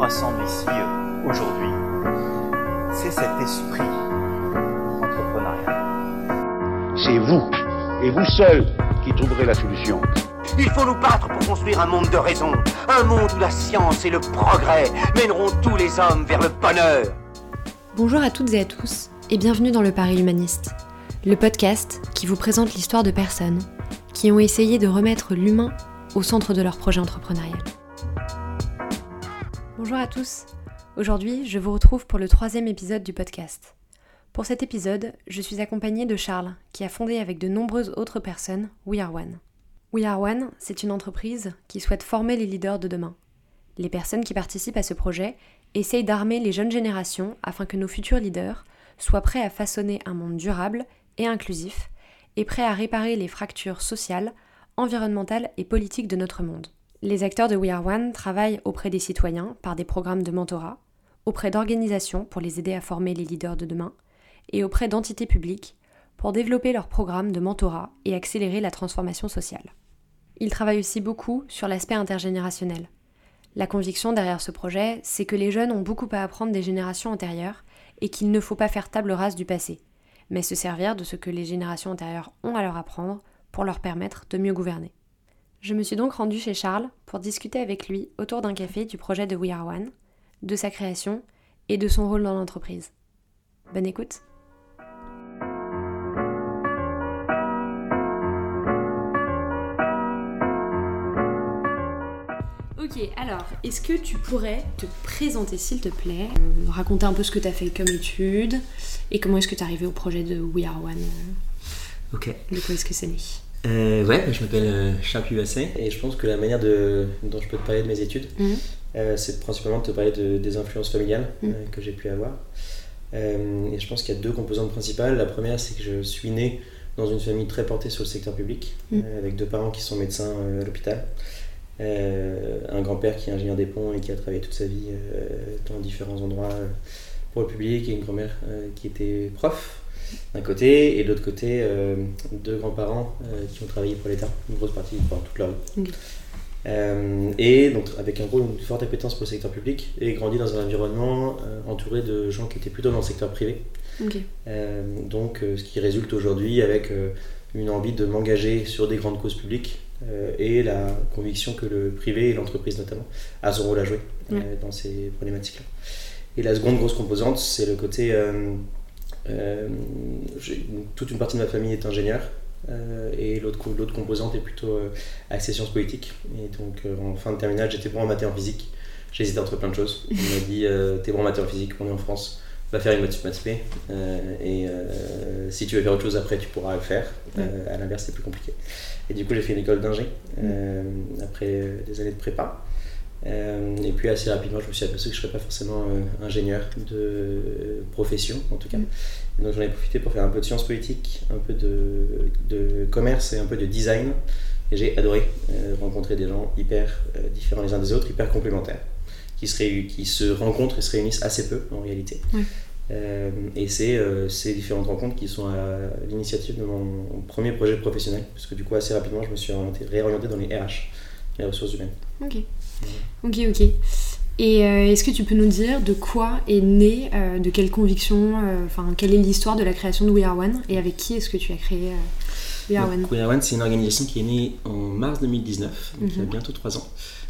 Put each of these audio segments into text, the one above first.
rassemble ici aujourd'hui, c'est cet esprit entrepreneurial. C'est vous, et vous seul, qui trouverez la solution. Il faut nous battre pour construire un monde de raison, un monde où la science et le progrès mèneront tous les hommes vers le bonheur. Bonjour à toutes et à tous, et bienvenue dans le Paris Humaniste, le podcast qui vous présente l'histoire de personnes qui ont essayé de remettre l'humain au centre de leur projet entrepreneurial. Bonjour à tous, aujourd'hui je vous retrouve pour le troisième épisode du podcast. Pour cet épisode, je suis accompagnée de Charles, qui a fondé avec de nombreuses autres personnes We Are One. We Are One, c'est une entreprise qui souhaite former les leaders de demain. Les personnes qui participent à ce projet essayent d'armer les jeunes générations afin que nos futurs leaders soient prêts à façonner un monde durable et inclusif, et prêts à réparer les fractures sociales, environnementales et politiques de notre monde. Les acteurs de We Are One travaillent auprès des citoyens par des programmes de mentorat, auprès d'organisations pour les aider à former les leaders de demain, et auprès d'entités publiques pour développer leurs programmes de mentorat et accélérer la transformation sociale. Ils travaillent aussi beaucoup sur l'aspect intergénérationnel. La conviction derrière ce projet, c'est que les jeunes ont beaucoup à apprendre des générations antérieures et qu'il ne faut pas faire table rase du passé, mais se servir de ce que les générations antérieures ont à leur apprendre pour leur permettre de mieux gouverner. Je me suis donc rendue chez Charles pour discuter avec lui autour d'un café du projet de We Are One, de sa création et de son rôle dans l'entreprise. Bonne écoute Ok, alors, est-ce que tu pourrais te présenter s'il te plaît, euh, raconter un peu ce que tu as fait comme étude et comment est-ce que tu es arrivé au projet de We Are One euh, Ok. De quoi est-ce que c'est né? Euh, ouais, je m'appelle euh, Charles Pubassin et je pense que la manière de, dont je peux te parler de mes études, Mhm. euh, c'est principalement de te parler de- des influences familiales Mhm. que j'ai pu avoir. Et je pense qu'il y a deux composantes principales. La première, c'est que je suis né dans une famille très portée sur le secteur public, Mhm. avec deux parents qui sont médecins à l'hôpital. Euh, un grand-père qui est ingénieur des ponts et qui a travaillé toute sa vie euh, dans différents endroits euh, pour le public, et une grand-mère qui était prof d'un côté, et de l'autre côté, euh, deux grands-parents euh, qui ont travaillé pour l'État, une grosse partie, enfin toute leur vie. Euh, et donc avec un gros, une forte appétence pour le secteur public, et grandi dans un environnement euh, entouré de gens qui étaient plutôt dans le secteur privé. Donc, ce qui résulte aujourd'hui avec une envie de m'engager sur des grandes causes publiques euh, et la conviction que le privé et l'entreprise notamment a son rôle à jouer euh, Ouais. dans ces problématiques-là. Et la seconde grosse composante, c'est le côté. euh, toute une partie de ma famille est ingénieure. euh, et l'autre co- l'autre composante est plutôt euh, axée sciences politiques. Et donc euh, en fin de terminale, j'étais bon en maths et en physique. J'hésitais entre plein de choses. On m'a dit euh, T'es bon en maths et en physique, on est en France, va faire une maths sup, maths. Euh, et euh, si tu veux faire autre chose après, tu pourras le faire. Euh, à l'inverse, c'est plus compliqué. Et du coup, j'ai fait une école d'ingé euh, après des années de prépa. Euh, et puis assez rapidement, je me suis aperçu que je ne serais pas forcément euh, ingénieur de profession, en tout cas. Et donc j'en ai profité pour faire un peu de sciences politiques, un peu de, de commerce et un peu de design. Et j'ai adoré euh, rencontrer des gens hyper différents les uns des autres, hyper complémentaires, qui se, réu- qui se rencontrent et se réunissent assez peu en réalité. Et c'est ces différentes rencontres qui sont à l'initiative de mon premier projet professionnel, parce que du coup assez rapidement je me suis orienté- réorienté dans les RH, les ressources humaines. Ok, ok. Et euh, est-ce que tu peux nous dire de quoi est né, euh, de quelle conviction, euh, enfin, quelle est l'histoire de la création de We Are One et avec qui est-ce que tu as créé We Are One? We Are One, c'est une organisation qui est née en mars 2019, donc il y a Mhm. bientôt trois ans,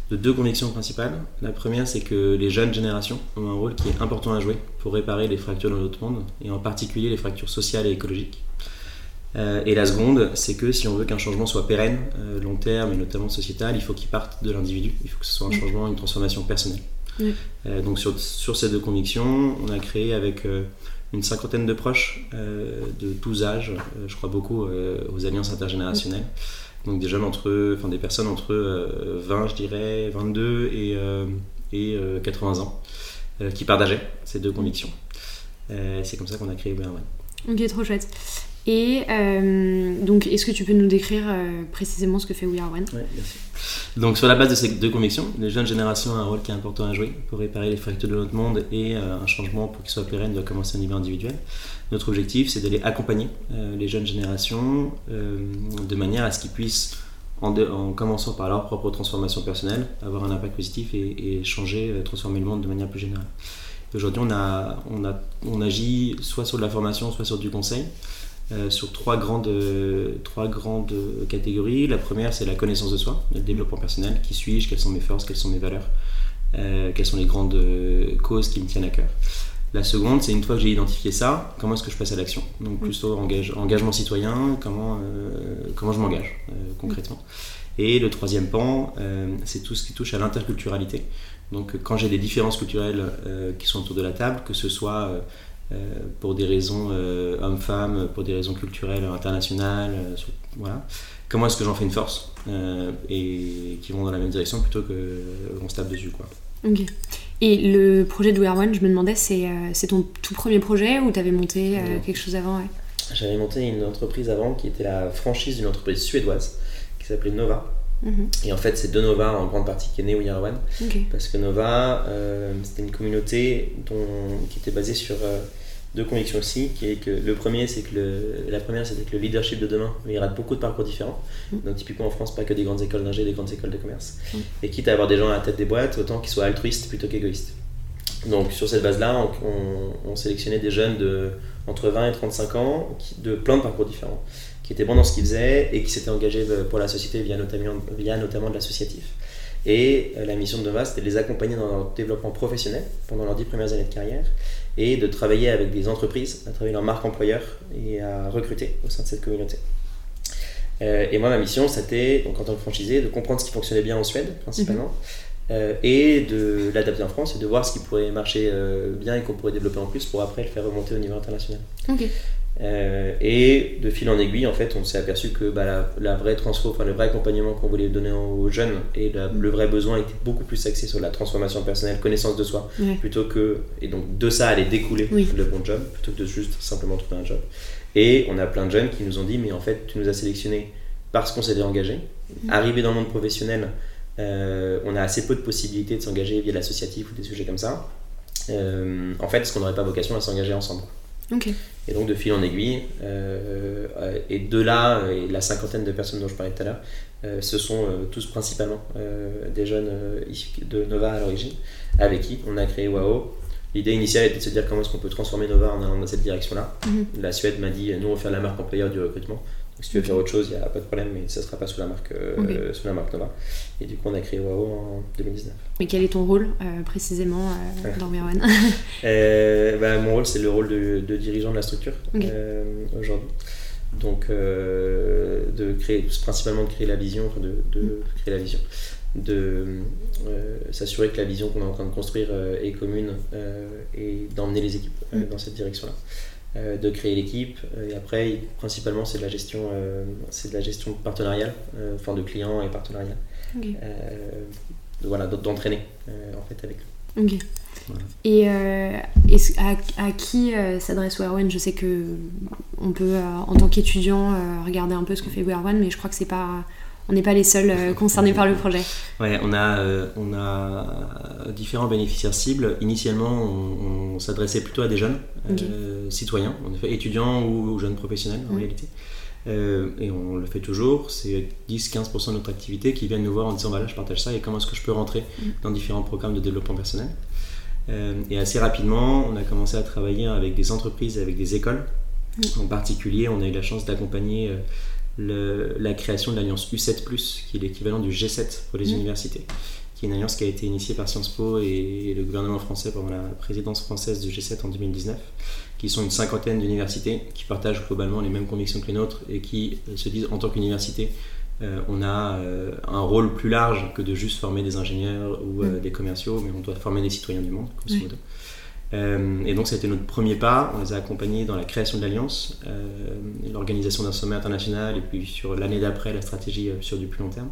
de deux convictions principales. La première, c'est que les jeunes générations ont un rôle qui est important à jouer pour réparer les fractures dans notre monde, et en particulier les fractures sociales et écologiques. Euh, et la seconde, c'est que si on veut qu'un changement soit pérenne, euh, long terme et notamment sociétal, il faut qu'il parte de l'individu. Il faut que ce soit un changement, une transformation personnelle. Euh, donc sur, sur ces deux convictions, on a créé avec une cinquantaine de proches de tous âges, je crois beaucoup aux alliances intergénérationnelles. Donc des jeunes entre eux, enfin des personnes entre euh, 20, je dirais, 22 et, et euh, 80 ans, qui partageaient ces deux convictions. C'est comme ça qu'on a créé One. Ok, trop chouette. Et euh, donc, est-ce que tu peux nous décrire euh, précisément ce que fait We Are One? Ouais, bien sûr. Donc sur la base de ces deux convictions, les jeunes générations ont un rôle qui est important à jouer pour réparer les fractures de notre monde et euh, un changement pour qu'il soit pérenne doit commencer au niveau individuel. Notre objectif, c'est d'aller accompagner les jeunes générations de manière à ce qu'ils puissent en, commençant par leur propre transformation personnelle, avoir un impact positif et, changer, transformer le monde de manière plus générale. Aujourd'hui, on agit soit sur de la formation, soit sur du conseil, euh, sur trois grandes, euh, trois grandes catégories. La première, c'est la connaissance de soi, le développement personnel. Qui suis-je? Quelles sont mes forces? Quelles sont mes valeurs? Euh, Quelles sont les grandes euh, causes qui me tiennent à cœur? La seconde, c'est une fois que j'ai identifié ça, comment est-ce que je passe à l'action? Donc plutôt engage- engagement citoyen, comment, comment je m'engage concrètement. Et le troisième pan, c'est tout ce qui touche à l'interculturalité. Donc quand j'ai des différences culturelles qui sont autour de la table, que ce soit pour des raisons euh, hommes-femmes, pour des raisons culturelles internationales, euh, sur- voilà, comment est-ce que j'en fais une force euh, et qui vont dans la même direction plutôt qu'on se tape dessus quoi. Ok. Et le projet de We Are One, je me demandais, c'est euh, c'est ton tout premier projet ou t'avais monté euh, quelque chose avant ouais? J'avais monté une entreprise avant qui était la franchise d'une entreprise suédoise qui s'appelait Nova. Mhm. Et en fait, c'est de Nova en grande partie qui est né We Are One. Parce que Nova, euh, c'était une communauté dont, qui était basée sur euh, deux convictions aussi. Qui est que le premier, c'est que le, la première, c'était que le leadership de demain, il y aura beaucoup de parcours différents. Mm. Donc typiquement en France, pas que des grandes écoles d'ingé, des grandes écoles de commerce. Mm. Et quitte à avoir des gens à la tête des boîtes, autant qu'ils soient altruistes plutôt qu'égoïstes. Donc sur cette base-là, on, on- on sélectionnait des jeunes de entre 20 et 35 ans, qui- de plein de parcours différents, qui étaient bons dans ce qu'ils faisaient et qui s'étaient engagés euh, pour la société via notamment, via notamment de l'associatif. Et euh, la mission de Nova, c'était de les accompagner dans leur développement professionnel pendant leurs 10 premières années de carrière et de travailler avec des entreprises, à travailler leur marque employeur et à recruter au sein de cette communauté. Euh, et moi, ma mission, c'était, donc, en tant que franchisé, de comprendre ce qui fonctionnait bien en Suède, principalement, euh, et de l'adapter en France et de voir ce qui pourrait marcher euh, bien et qu'on pourrait développer en plus pour après le faire remonter au niveau international. Euh, et de fil en aiguille, en fait, on s'est aperçu que bah, la, la vraie transfo, enfin, le vrai accompagnement qu'on voulait donner aux jeunes et la- le vrai besoin était beaucoup plus axé sur la transformation personnelle, connaissance de soi, Ouais. plutôt que. Et donc de ça allait découler Oui. le bon job, plutôt que de juste simplement trouver un job. Et on a plein de jeunes qui nous ont dit Mais en fait, tu nous as sélectionnés parce qu'on s'était engagé. Arrivé dans le monde professionnel, euh, on a assez peu de possibilités de s'engager via l'associatif ou des sujets comme ça. Euh, en fait, est-ce qu'on n'aurait pas vocation à s'engager ensemble Ok. Et donc de fil en aiguille, euh, et de là, et la cinquantaine de personnes dont je parlais tout à l'heure, euh, ce sont euh, tous principalement des jeunes de Nova à l'origine, avec qui on a créé WAO. L'idée initiale était de se dire comment est-ce qu'on peut transformer Nova en allant dans cette direction-là. Mhm. La Suède m'a dit, nous on va faire la marque employeur du recrutement. Si tu veux faire autre chose, il n'y a pas de problème, mais ça ne sera pas sous la marque, euh, sous la marque Nova. Et du coup, on a créé WAO en 2019. Mais quel est ton rôle euh, précisément euh, Ouais. dans One Euh, bah, mon rôle, c'est le rôle de, de dirigeant de la structure aujourd'hui. Donc, de créer, principalement de créer la vision, enfin de, de créer la vision, de s'assurer que la vision qu'on est en train de construire est commune et d'emmener les équipes Mm. dans cette direction-là. Euh, de créer l'équipe et après principalement c'est de la gestion euh, c'est de la gestion partenariale euh, enfin de clients et partenariat Ok. euh, de- voilà d'entraîner euh, en fait avec eux. Voilà. Et euh, à, à qui euh, s'adresse We Are One Je sais que on peut, euh, en tant qu'étudiant, euh, regarder un peu ce que fait We Are One, mais je crois que c'est pas, on n'est pas les seuls euh, concernés par le projet. Ouais, on a, euh, on a différents bénéficiaires cibles. Initialement, on, on s'adressait plutôt à des jeunes euh, citoyens, en effet, étudiants ou jeunes professionnels en réalité. Euh, et on le fait toujours. C'est 10-15% de notre activité qui viennent nous voir en disant voilà, je partage ça et comment est-ce que je peux rentrer Mm. dans différents programmes de développement personnel. Euh, et assez rapidement, on a commencé à travailler avec des entreprises, avec des écoles. Mm. En particulier, on a eu la chance d'accompagner le- la création de l'alliance U7, qui est l'équivalent du G7 pour les Mm. universités, qui est une alliance qui a été initiée par Sciences Po et le gouvernement français pendant la présidence française du G7 en 2019, qui sont une cinquantaine d'universités qui partagent globalement les mêmes convictions que les nôtres et qui euh, se disent en tant qu'université, euh, on a euh, un rôle plus large que de juste former des ingénieurs ou euh, Mm. des commerciaux, mais on doit former des citoyens du monde, Oui. Euh, et donc ça a été notre premier pas, on les a accompagnés dans la création de l'Alliance, euh, l'organisation d'un sommet international et puis sur l'année d'après la stratégie euh, sur du plus long terme.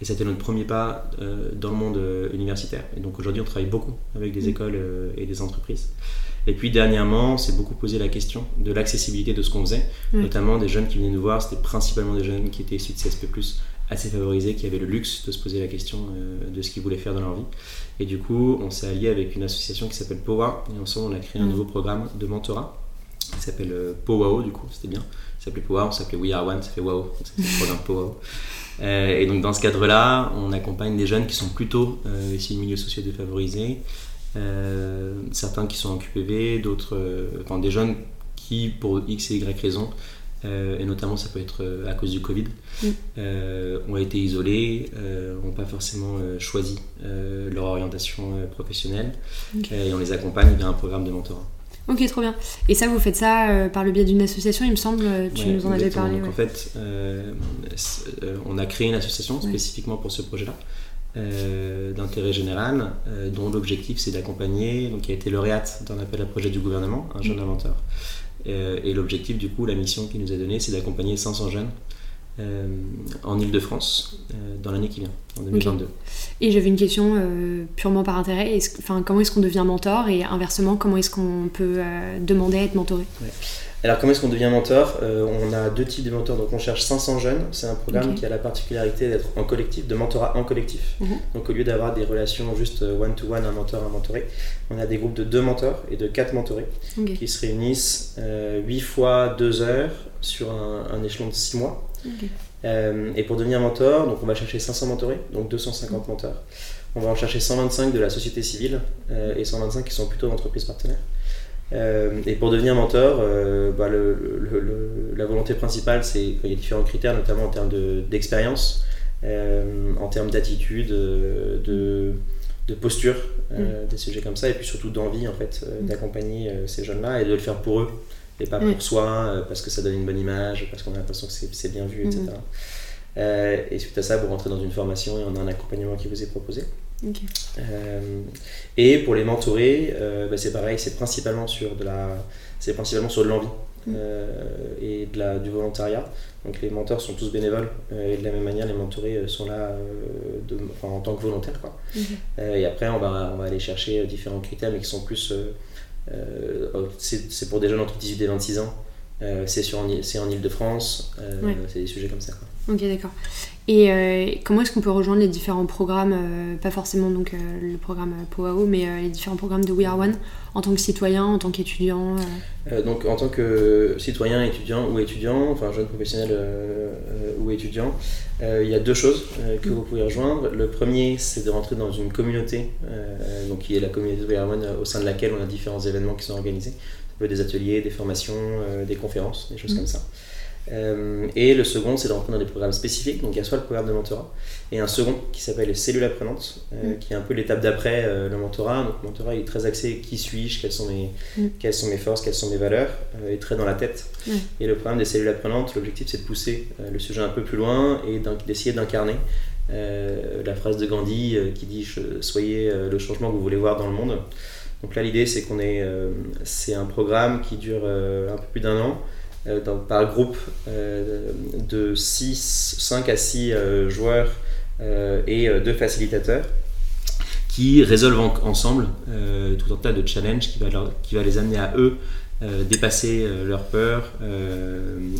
Et c'était notre premier pas dans le monde universitaire. Et donc aujourd'hui on travaille beaucoup avec des Mm. écoles et des entreprises. Et puis dernièrement, on s'est beaucoup posé la question de l'accessibilité de ce qu'on faisait, Oui. notamment des jeunes qui venaient nous voir, c'était principalement des jeunes qui étaient issus de CSP+, assez favorisés, qui avaient le luxe de se poser la question euh, de ce qu'ils voulaient faire dans leur vie. Et du coup, on s'est allié avec une association qui s'appelle POWA, et ensemble on a créé un Mm. nouveau programme de mentorat qui s'appelle POWAO, du coup, c'était bien. Ça s'appelait POWAO, on s'appelait We Are One, ça fait WOW, donc c'est le programme POWAO. et donc dans ce cadre-là, on accompagne des jeunes qui sont plutôt ici de milieux sociaux défavorisés, certains qui sont en QPV, d'autres, enfin des jeunes qui, pour X et Y raisons, euh, et notamment ça peut être euh, à cause du Covid, mm. euh, ont été isolés, n'ont pas forcément choisi leur orientation professionnelle, et on les accompagne via un programme de mentorat. Ok, trop bien. Et ça, vous faites ça par le biais d'une association, il me semble, tu nous en avais parlé. Donc, En fait, on a créé une association spécifiquement pour ce projet-là. d'intérêt général, dont l'objectif c'est d'accompagner, donc qui a été lauréate d'un appel à projet du gouvernement, un jeune mm. inventeur, euh, et l'objectif, du coup, la mission qui nous a donnée, c'est d'accompagner 500 jeunes euh, en Ile-de-France euh, dans l'année qui vient, en 2022. Et j'avais une question purement par intérêt. comment est-ce qu'on devient mentor et inversement, comment est-ce qu'on peut demander à être mentoré? Alors, comment est-ce qu'on devient mentor? Euh, On a deux types de mentors. Donc, on cherche 500 jeunes. C'est un programme qui a la particularité d'être en collectif, de mentorat en collectif. Mhm. Donc, au lieu d'avoir des relations juste one-to-one, un mentor, un mentoré, on a des groupes de deux mentors et de quatre mentorés qui se réunissent euh, 8 fois 2 heures sur un, échelon de 6 mois. Euh, et pour devenir mentor, donc on va chercher 500 mentorés, donc 250 mentors. On va en chercher 125 de la société civile euh, et 125 qui sont plutôt d'entreprises partenaires. Euh, et pour devenir mentor, euh, bah, la volonté principale, c'est qu'il y a différents critères, notamment en termes d'expérience, euh, en termes d'attitude, de, de, posture, mm. des sujets comme ça, et puis surtout d'envie en fait mm. d'accompagner ces jeunes-là et de le faire pour eux et pas pour soi, parce que ça donne une bonne image, parce qu'on a l'impression que c'est bien vu, etc. Mm. et suite à ça, vous rentrez dans une formation et on a un accompagnement qui vous est proposé. Euh, et pour les mentorer, euh, bah, c'est pareil, c'est principalement sur de la, c'est principalement sur de l'envie mm. euh, et de la, du volontariat. Donc les mentors sont tous bénévoles et de la même manière les mentorés sont là de, en tant que volontaires. Quoi. Mm-hmm. et après on va, on va aller chercher différents critères mais qui sont plus... Oh, c'est pour des jeunes entre 18 et 26 ans. c'est en, en Ile-de-France. C'est des sujets comme ça. Quoi. Ok, d'accord. Et euh, comment est-ce qu'on peut rejoindre les différents programmes, euh, pas forcément donc euh, le programme POAO, mais les différents programmes de We Are One en tant que citoyen, en tant qu'étudiant Donc en tant que citoyen, étudiant ou étudiant, enfin jeune professionnel ou étudiant, il y a deux choses que mm. vous pouvez rejoindre. Le premier, c'est de rentrer dans une communauté, donc qui est la communauté de We Are One, au sein de laquelle on a différents événements qui sont organisés. Des ateliers, des formations, des conférences, des choses mm. comme ça. Euh, et le second, c'est de rentrer dans des programmes spécifiques. Donc il y a soit le programme de mentorat, et un second qui s'appelle les cellules apprenantes, euh, mm. qui est un peu l'étape d'après euh, le mentorat. Donc le mentorat est très axé qui suis-je, quelles, sont mes, mm. quelles sont mes forces, quelles sont mes valeurs, et très dans la tête. Mm. Et le programme des cellules apprenantes, l'objectif c'est de pousser le sujet un peu plus loin et d'essayer d'incarner la phrase de Gandhi qui dit Soyez le changement que vous voulez voir dans le monde. Donc là, l'idée c'est qu'on est, c'est un programme qui dure un peu plus d'un an. Euh, par groupe euh, de 6, 5 à 6 euh, joueurs et deux facilitateurs qui résolvent ensemble tout un tas de challenges qui va, qui va les amener à eux dépasser leurs peurs,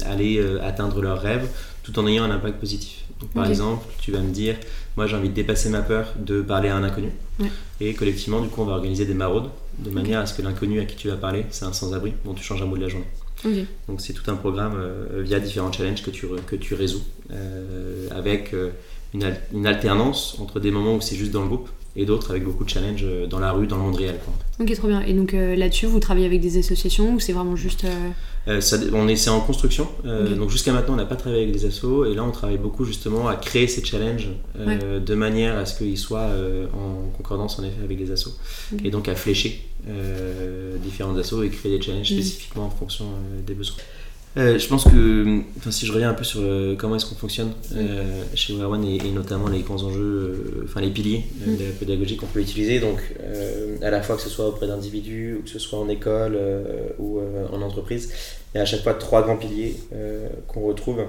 aller atteindre leurs rêves, tout en ayant un impact positif. par exemple, tu vas me dire, moi j'ai envie de dépasser ma peur de parler à un inconnu. Et collectivement, du coup, on va organiser des maraudes de manière à ce que l'inconnu à qui tu vas parler, c'est un sans-abri dont tu changes un mot de la journée. Donc c'est tout un programme euh, via différents challenges que tu, que résous euh, avec euh, une, une, alternance entre des moments où c'est juste dans le groupe et d'autres avec beaucoup de challenges dans la rue, dans le monde réel. Ok, trop bien. Et donc là-dessus, vous travaillez avec des associations ou c'est vraiment juste... ça, on est, c'est en construction. Donc jusqu'à maintenant, on n'a pas travaillé avec des assos et là, on travaille beaucoup justement à créer ces challenges de manière à ce qu'ils soient en concordance en effet avec les assos et donc à flécher euh, différents assos et créer des challenges mm. spécifiquement en fonction euh, des besoins. Euh, je pense que, enfin, si je reviens un peu sur comment est-ce qu'on fonctionne chez One et, et, notamment les grands enjeux, enfin les piliers mm. de la pédagogie qu'on peut utiliser, donc à la fois que ce soit auprès d'individus ou que ce soit en école ou en entreprise, il y a à chaque fois trois grands piliers qu'on retrouve.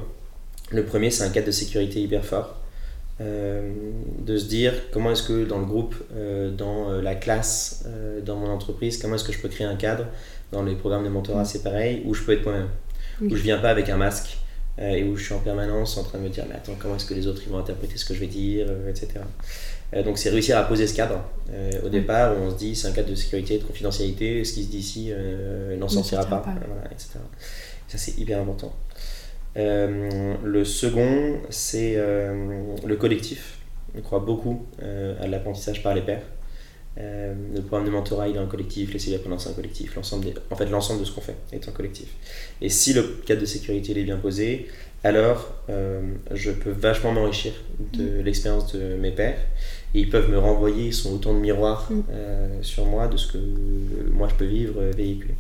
Le premier, c'est un cadre de sécurité hyper fort. Euh, de se dire comment est-ce que dans le groupe, euh, dans euh, la classe, dans mon entreprise, comment est-ce que je peux créer un cadre dans les programmes de mentorat, c'est pareil, où je peux être moi-même, où je viens pas avec un masque et où je suis en permanence en train de me dire mais attends comment est-ce que les autres ils vont interpréter ce que je vais dire, etc. donc c'est réussir à poser ce cadre. au départ, on se dit c'est un cadre de sécurité, de confidentialité, ce qui se dit ici n'en sortira pas, etc. Ça c'est hyper important. le second, c'est le collectif. On croit beaucoup à l'apprentissage par les pairs. Euh, le programme de mentorat il est en collectif, les pendant c'est un collectif, l'ensemble en fait l'ensemble de ce qu'on fait est en collectif. Et si le cadre de sécurité est bien posé, alors euh, je peux vachement m'enrichir de mm. l'expérience de mes pairs et ils peuvent me renvoyer, ils sont autant de miroirs mm. euh, sur moi de ce que moi je peux vivre, véhiculer.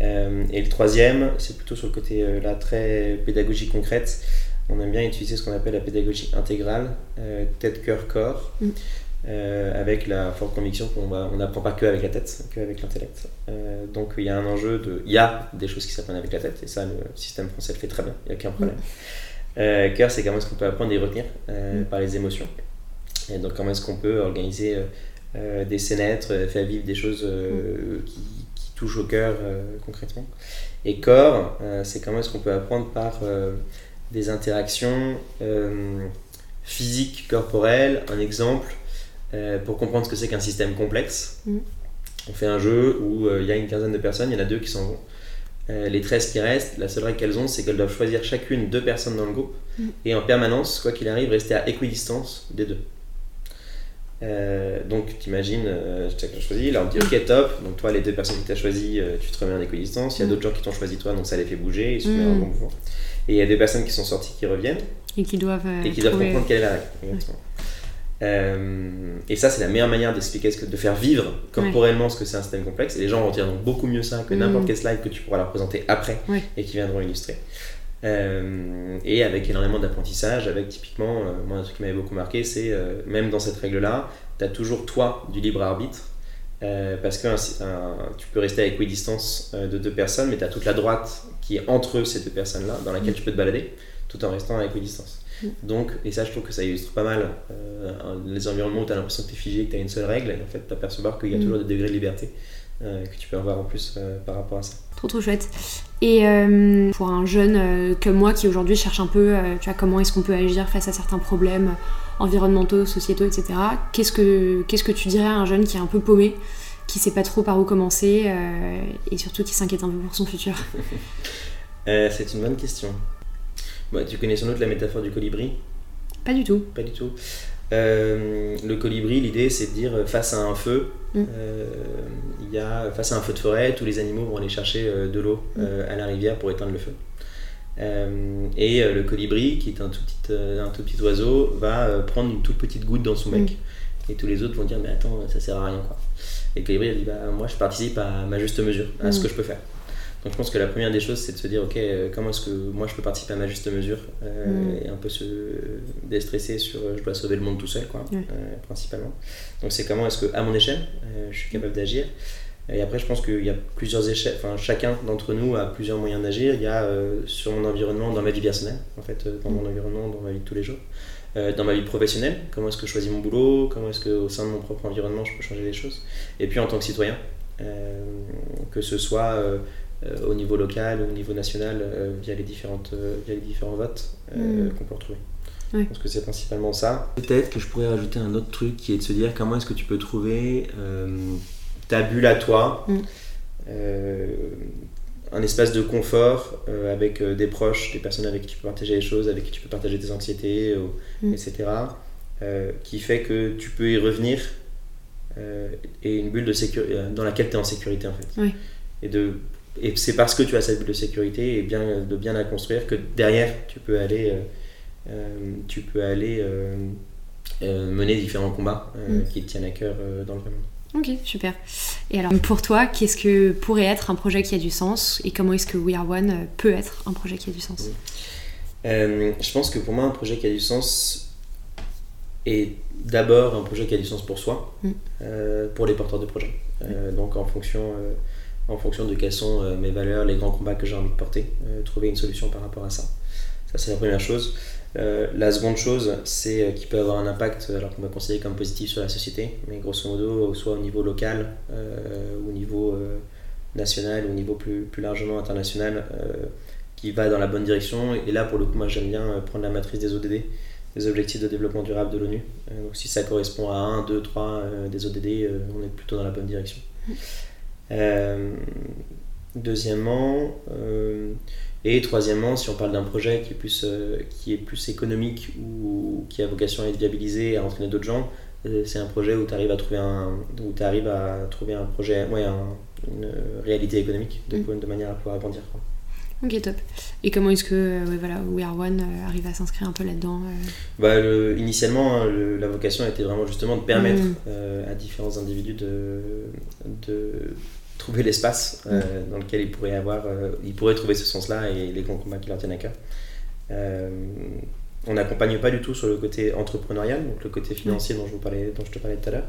et le troisième, c'est plutôt sur le côté là très pédagogie concrète. On aime bien utiliser ce qu'on appelle la pédagogie intégrale, tête, cœur, corps. Mm. Euh, avec la forte conviction qu'on on n'apprend pas que avec la tête, que avec l'intellect. Euh, donc il y a un enjeu de, il y a des choses qui s'apprennent avec la tête et ça le système français le fait très bien, il n'y a aucun problème. Euh, cœur, c'est comment est-ce qu'on peut apprendre et retenir mm. par les émotions. Et donc comment est-ce qu'on peut organiser des scénettes, faire vivre des choses mm. qui, qui, touchent au cœur concrètement. Et corps, c'est comment est-ce qu'on peut apprendre par des interactions physiques, corporelles. Un exemple, euh, pour comprendre ce que c'est qu'un système complexe. Mm. On fait un jeu où euh, il y a une quinzaine de personnes, il y en a deux qui s'en vont. Euh, les 13 qui restent, la seule règle qu'elles ont, c'est qu'elles doivent choisir chacune deux personnes dans le groupe mm. et en permanence, quoi qu'il arrive, rester à équidistance des deux. donc, tu imagines, chacun choisit, là on dit ok, top, donc toi, les deux personnes que tu as choisies, tu te remets en équidistance. Il y a mm. d'autres gens qui t'ont choisi toi, donc ça les fait bouger, ils se mettent en bon mouvement. Et il y a des personnes qui sont sorties qui reviennent et qui doivent, et qui doivent comprendre quelle est la règle. Euh, et ça, c'est la meilleure manière d'expliquer, ce que, de faire vivre corporellement ce que c'est un système complexe. Et les gens donc beaucoup mieux ça que n'importe mm. quel slide que tu pourras leur présenter après et qui viendront illustrer. Euh, et avec énormément d'apprentissage, avec typiquement, euh, moi un truc qui m'avait beaucoup marqué, c'est même dans cette règle-là, tu as toujours toi du libre arbitre. parce que tu peux rester à équidistance de deux personnes, mais tu as toute la droite qui est entre ces deux personnes-là, dans laquelle mm. tu peux te balader, tout en restant à équidistance. Donc, et ça, je trouve que ça illustre pas mal euh, les environnements où tu as l'impression que tu es figé, que tu as une seule règle, et en fait, tu apercevoir qu'il y a mm. toujours des degrés de liberté euh, que tu peux avoir en plus euh, par rapport à ça. Trop, trop chouette. Et pour un jeune comme moi qui aujourd'hui cherche un peu, tu vois, comment est-ce qu'on peut agir face à certains problèmes environnementaux, sociétaux, etc., qu'est-ce que, qu'est-ce que tu dirais à un jeune qui est un peu paumé qui sait pas trop par où commencer et surtout qui s'inquiète un peu pour son futur? C'est une bonne question. Bah, tu connais sans doute la métaphore du colibri Pas du tout. Pas du tout. Euh, le colibri, l'idée c'est de dire euh, face à un feu, mm. euh, y a, face à un feu de forêt, tous les animaux vont aller chercher de l'eau mm. à la rivière pour éteindre le feu. et le colibri, qui est un tout petit, un tout petit oiseau, va prendre une toute petite goutte dans son bec. Mm. Et tous les autres vont dire Mais attends, ça sert à rien. Quoi. Et le colibri, il dit bah, Moi je participe à ma juste mesure, à ce que je peux faire. Donc je pense que la première des choses, c'est de se dire, ok, euh, comment est-ce que moi je peux participer à ma juste mesure euh, mm. et un peu se déstresser sur euh, je dois sauver le monde tout seul, quoi, principalement. Donc c'est comment est-ce que, à mon échelle, je suis capable d'agir. Et après, je pense qu'il y a plusieurs échelles, enfin chacun d'entre nous a plusieurs moyens d'agir. Il y a sur mon environnement, dans ma vie personnelle, en fait, dans mon mm. environnement, dans ma vie de tous les jours. dans ma vie professionnelle, comment est-ce que je choisis mon boulot, comment est-ce qu'au sein de mon propre environnement je peux changer les choses. Et puis en tant que citoyen, que ce soit euh, au niveau local, au niveau national, euh, via, les différentes, euh, via les différents votes mm. qu'on peut retrouver. Je pense que c'est principalement ça. Peut-être que je pourrais rajouter un autre truc qui est de se dire comment est-ce que tu peux trouver ta bulle à toi, mm. un espace de confort avec des proches, des personnes avec qui tu peux partager les choses, avec qui tu peux partager tes anxiétés, mm. etc. qui fait que tu peux y revenir et une bulle de sécurité dans laquelle tu es en sécurité en fait. Et de et c'est parce que tu as cette bulle de sécurité et bien, de bien la construire que derrière tu peux aller, euh, euh, tu peux aller euh, mener différents combats mm. qui te tiennent à cœur dans le vrai monde. Ok, super. Et alors, pour toi, qu'est-ce que pourrait être un projet qui a du sens et comment est-ce que We Are One peut être un projet qui a du sens? Je pense que pour moi, un projet qui a du sens est d'abord un projet qui a du sens pour soi, mm. pour les porteurs de projet. donc, en fonction en fonction de quelles sont euh, mes valeurs, les grands combats que j'ai envie de porter, euh, trouver une solution par rapport à ça. Ça, c'est la première chose. Euh, la seconde chose, c'est qu'il peut avoir un impact, alors qu'on va considérer comme positif sur la société, mais grosso modo, soit au niveau local, au niveau national, au niveau plus, plus largement international, qui va dans la bonne direction. Et là, pour le coup, moi, j'aime bien prendre la matrice des ODD, les objectifs de développement durable de l'ONU. donc si ça correspond à 1, 2, 3 des ODD, on est plutôt dans la bonne direction. Deuxièmement, et troisièmement, si on parle d'un projet qui est, plus, qui est plus économique ou qui a vocation à être viabilisé et à entraîner d'autres gens, c'est un projet où tu arrives à trouver un, où arrives à trouver un projet, ouais, une réalité économique de, mm. de manière à pouvoir rebondir. Ok, top. Et comment est-ce que euh, voilà, We Are One euh, arrive à s'inscrire un peu là-dedans euh bah, Initialement, hein, la vocation était vraiment justement de permettre mm. à différents individus de, de trouver l'espace mm. dans lequel ils pourraient, avoir, ils pourraient trouver ce sens-là et les grands combats qui leur tiennent à cœur. on n'accompagne pas du tout sur le côté entrepreneurial, donc le côté financier dont, je vous parlais, dont je te parlais tout à l'heure.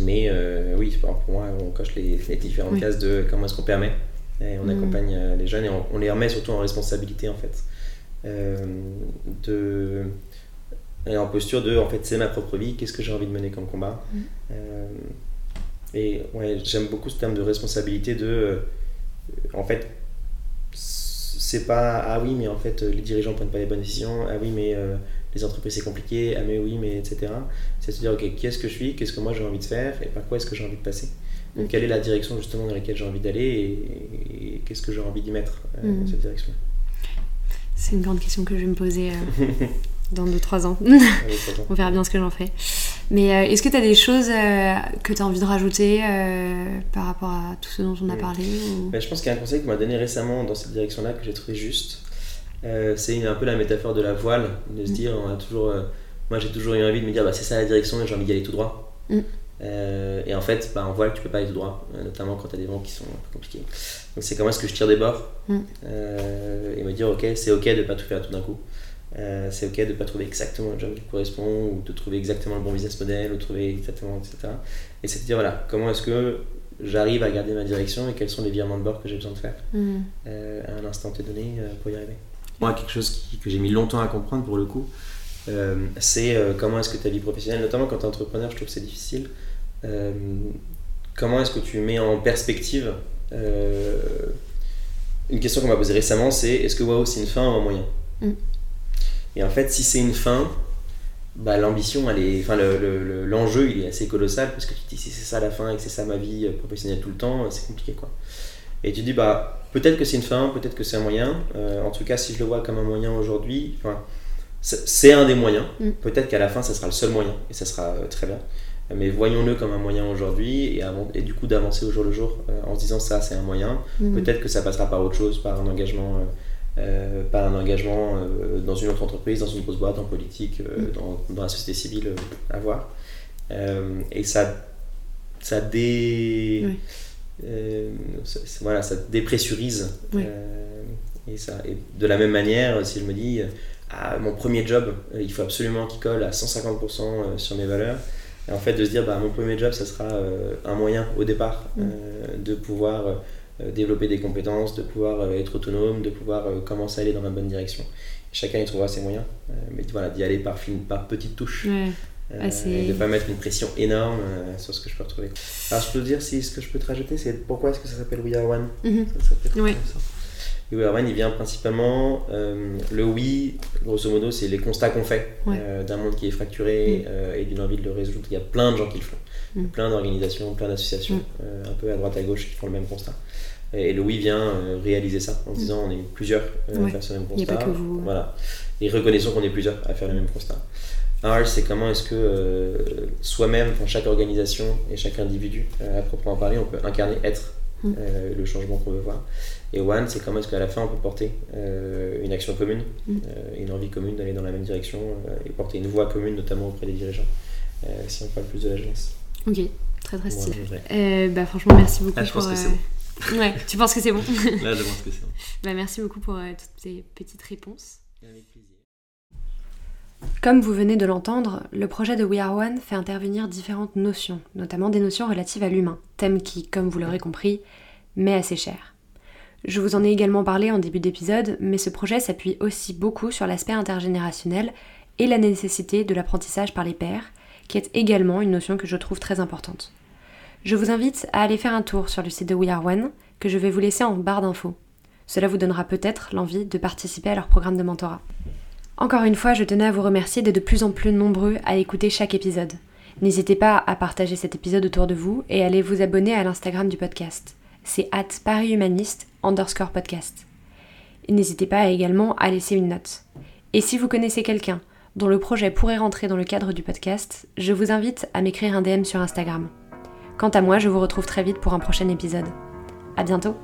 mais oui, pour moi, on coche les, différentes cases de comment est-ce qu'on permet et on mm. accompagne euh, les jeunes et on, les remet surtout en responsabilité en fait. Euh, de, et en posture de en fait c'est ma propre vie, qu'est-ce que j'ai envie de mener comme combat? Mm. Euh, et ouais, j'aime beaucoup ce terme de responsabilité de en fait c'est pas ah oui mais en fait les dirigeants prennent pas les bonnes décisions, ah oui mais les entreprises c'est compliqué, ah mais oui mais etc. C'est se dire ok qu'est-ce que je suis, qu'est-ce que moi j'ai envie de faire? Et par quoi est-ce que j'ai envie de passer? Donc, quelle est la direction justement dans laquelle j'ai envie d'aller et, qu'est-ce que j'ai envie d'y mettre euh, dans mm. cette direction? C'est une grande question que je vais me poser euh, dans 2-3 ans. On verra bien ce que j'en fais. Mais euh, est-ce que tu as des choses que tu as envie de rajouter par rapport à tout ce dont on a mm. parlé ben, Je pense qu'il y a un conseil qu'on m'a donné récemment dans cette direction-là que j'ai trouvé juste. c'est un peu la métaphore de la voile, de se mm. dire, on a toujours, moi j'ai toujours eu envie de me dire, bah, c'est ça la direction et j'ai envie d'y aller tout droit. Euh, et en fait, bah, en voile, tu peux pas aller tout droit, euh, notamment quand tu as des vents qui sont un peu compliqués. Donc c'est comment est-ce que je tire des bords mm. euh, et me dire, ok, c'est ok de pas tout faire tout d'un coup. c'est ok de pas trouver exactement le job qui correspond ou de trouver exactement le bon business model ou trouver exactement, etc. Et c'est de dire, voilà, comment est-ce que j'arrive à garder ma direction et quels sont les virements de bord que j'ai besoin de faire mm. à un instant donné pour y arriver. Moi, quelque chose que j'ai mis longtemps à comprendre pour le coup, c'est comment est-ce que ta vie professionnelle, notamment quand tu es entrepreneur, je trouve que c'est difficile, euh, comment est-ce que tu mets en perspective euh, une question qu'on m'a posée récemment, c'est est-ce que waouh c'est une fin ou un moyen? Mm. Et en fait, si c'est une fin, bah, l'ambition, elle est, enfin l'enjeu, il est assez colossal parce que tu te dis si c'est ça la fin et que c'est ça ma vie professionnelle tout le temps, c'est compliqué quoi. Et tu te dis bah peut-être que c'est une fin, peut-être que c'est un moyen. Euh, en tout cas, si je le vois comme un moyen aujourd'hui, c'est un des moyens. Mm. Peut-être qu'à la fin, ça sera le seul moyen et ça sera très bien mais voyons-le comme un moyen aujourd'hui et, et, du coup d'avancer au jour le jour euh, en se disant ça c'est un moyen. Mhm. Peut-être que ça passera par autre chose, par un engagement, euh, euh, par un engagement dans une autre entreprise, dans une grosse boîte, en politique, mhm. dans, dans, la société civile, à voir. et ça, ça dé, voilà, ça dépressurise. et, ça, et de la même manière, si je me dis, ah, mon premier job, il faut absolument qu'il colle à 150% sur mes valeurs. Et en fait, de se dire, bah, mon premier job, ça sera euh, un moyen au départ mm. euh, de pouvoir euh, développer des compétences, de pouvoir être autonome, de pouvoir commencer à aller dans la bonne direction. Chacun y trouvera ses moyens, mais voilà, d'y aller par, par petites touches. Ah, et de ne pas mettre une pression énorme sur ce que je peux retrouver. Alors, je peux te dire si ce que je peux te rajouter, c'est pourquoi est-ce que ça s'appelle We Are One? Mm-hmm. ça le il vient principalement. Euh, le oui, grosso modo, c'est les constats qu'on fait euh, d'un monde qui est fracturé mm. euh, et d'une envie de le résoudre. Il y a plein de gens qui le font. Mm. Plein d'organisations, plein d'associations, mm. un peu à droite à gauche, qui font le même constat. Et le oui vient réaliser ça en disant on est plusieurs à faire ce même constat. Il a pas que vous. Voilà. Et reconnaissons qu'on est plusieurs à faire le même constat. R, c'est comment est-ce que soi-même, chaque organisation et chaque individu, à proprement parler, on peut incarner être le changement qu'on veut voir. Et One, c'est comment est-ce qu'à la fin on peut porter euh, une action commune, mm. euh, une envie commune d'aller dans la même direction euh, et porter une voix commune, notamment auprès des dirigeants, si on parle plus de la jeunesse. Ok, très très stylé. bah, franchement, merci beaucoup. Ah, je pense que c'est bon. ouais, tu penses que c'est bon? Là, je pense que c'est bon. Bah, merci beaucoup pour toutes ces petites réponses. Avec plaisir. Comme vous venez de l'entendre, le projet de We Are One fait intervenir différentes notions, notamment des notions relatives à l'humain, thème qui, comme vous l'aurez compris, m'est assez cher. Je vous en ai également parlé en début d'épisode, mais ce projet s'appuie aussi beaucoup sur l'aspect intergénérationnel et la nécessité de l'apprentissage par les pairs, qui est également une notion que je trouve très importante. Je vous invite à aller faire un tour sur le site de We Are One, que je vais vous laisser en barre d'infos. Cela vous donnera peut-être l'envie de participer à leur programme de mentorat. Encore une fois, je tenais à vous remercier d'être de plus en plus nombreux à écouter chaque épisode. N'hésitez pas à partager cet épisode autour de vous et à aller vous abonner à l'Instagram du podcast. C'est at parihumaniste underscore podcast. N'hésitez pas également à laisser une note. Et si vous connaissez quelqu'un dont le projet pourrait rentrer dans le cadre du podcast, je vous invite à m'écrire un DM sur Instagram. Quant à moi, je vous retrouve très vite pour un prochain épisode. À bientôt!